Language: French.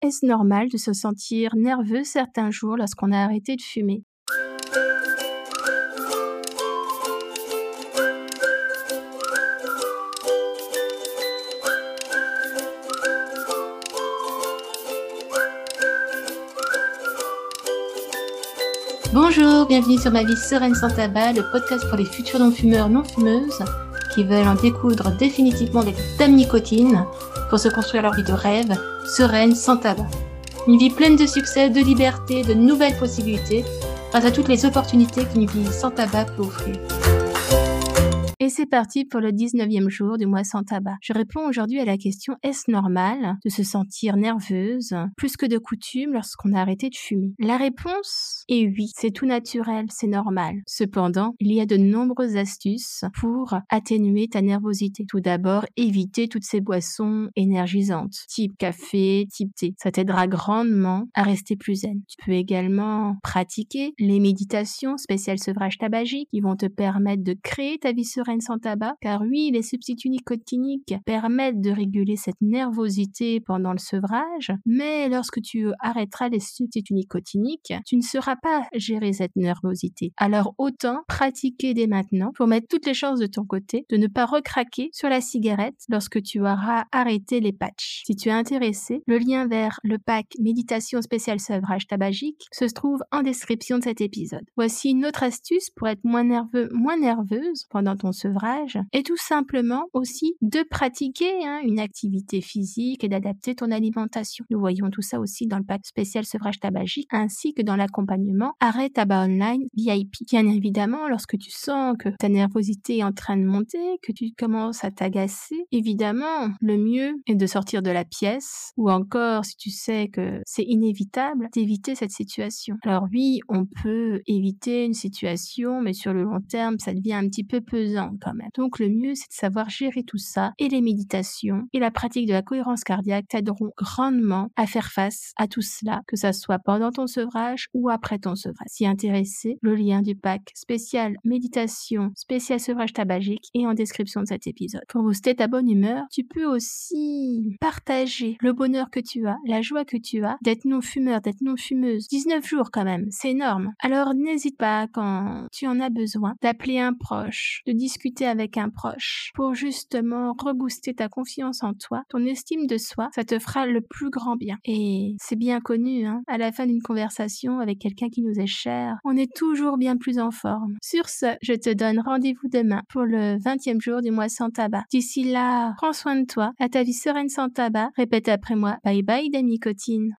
Est-ce normal de se sentir nerveux certains jours lorsqu'on a arrêté de fumer? Bonjour, bienvenue sur Ma vie sereine sans tabac, le podcast pour les futurs non-fumeurs non-fumeuses qui veulent en découdre définitivement des dames nicotine pour se construire leur vie de rêve, sereine, sans tabac. Une vie pleine de succès, de liberté, de nouvelles possibilités, grâce à toutes les opportunités qu'une vie sans tabac peut offrir. Et c'est parti pour le 19e jour du mois sans tabac. Je réponds aujourd'hui à la question est-ce normal de se sentir nerveuse plus que de coutume lorsqu'on a arrêté de fumer? La réponse est oui, c'est tout naturel, c'est normal. Cependant, il y a de nombreuses astuces pour atténuer ta nervosité. Tout d'abord, éviter toutes ces boissons énergisantes, type café, type thé. Ça t'aidera grandement à rester plus zen. Tu peux également pratiquer les méditations spéciales sevrage tabagique qui vont te permettre de créer ta vie sereine sans tabac, car oui, les substituts nicotiniques permettent de réguler cette nervosité pendant le sevrage, mais lorsque tu arrêteras les substituts nicotiniques, tu ne sauras pas gérer cette nervosité. Alors autant pratiquer dès maintenant pour mettre toutes les chances de ton côté de ne pas recraquer sur la cigarette lorsque tu auras arrêté les patchs. Si tu es intéressé, le lien vers le pack méditation spéciale sevrage tabagique se trouve en description de cet épisode. Voici une autre astuce pour être moins nerveux, moins nerveuse pendant ton sevrage et tout simplement aussi de pratiquer hein, une activité physique et d'adapter ton alimentation. Nous voyons tout ça aussi dans le pack spécial sevrage tabagique ainsi que dans l'accompagnement arrêt tabac online VIP. Bien évidemment, lorsque tu sens que ta nervosité est en train de monter, que tu commences à t'agacer, évidemment, le mieux est de sortir de la pièce ou encore si tu sais que c'est inévitable, d'éviter cette situation. Alors oui, on peut éviter une situation, mais sur le long terme, ça devient un petit peu pesant quand même. Donc le mieux, c'est de savoir gérer tout ça et les méditations et la pratique de la cohérence cardiaque t'aideront grandement à faire face à tout cela, que ça soit pendant ton sevrage ou après ton sevrage. Si intéressé, le lien du pack spécial méditation, spécial sevrage tabagique est en description de cet épisode. Pour booster ta bonne humeur, tu peux aussi partager le bonheur que tu as, la joie que tu as d'être non fumeur, d'être non fumeuse. 19 jours quand même, c'est énorme. Alors n'hésite pas quand tu en as besoin d'appeler un proche, de discuter avec un proche pour justement rebooster ta confiance en toi, ton estime de soi, ça te fera le plus grand bien. Et c'est bien connu, hein, à la fin d'une conversation avec quelqu'un qui nous est cher, on est toujours bien plus en forme. Sur ce, je te donne rendez-vous demain pour le 20e jour du mois sans tabac. D'ici là, prends soin de toi, à ta vie sereine sans tabac. Répète après moi, bye bye des nicotine.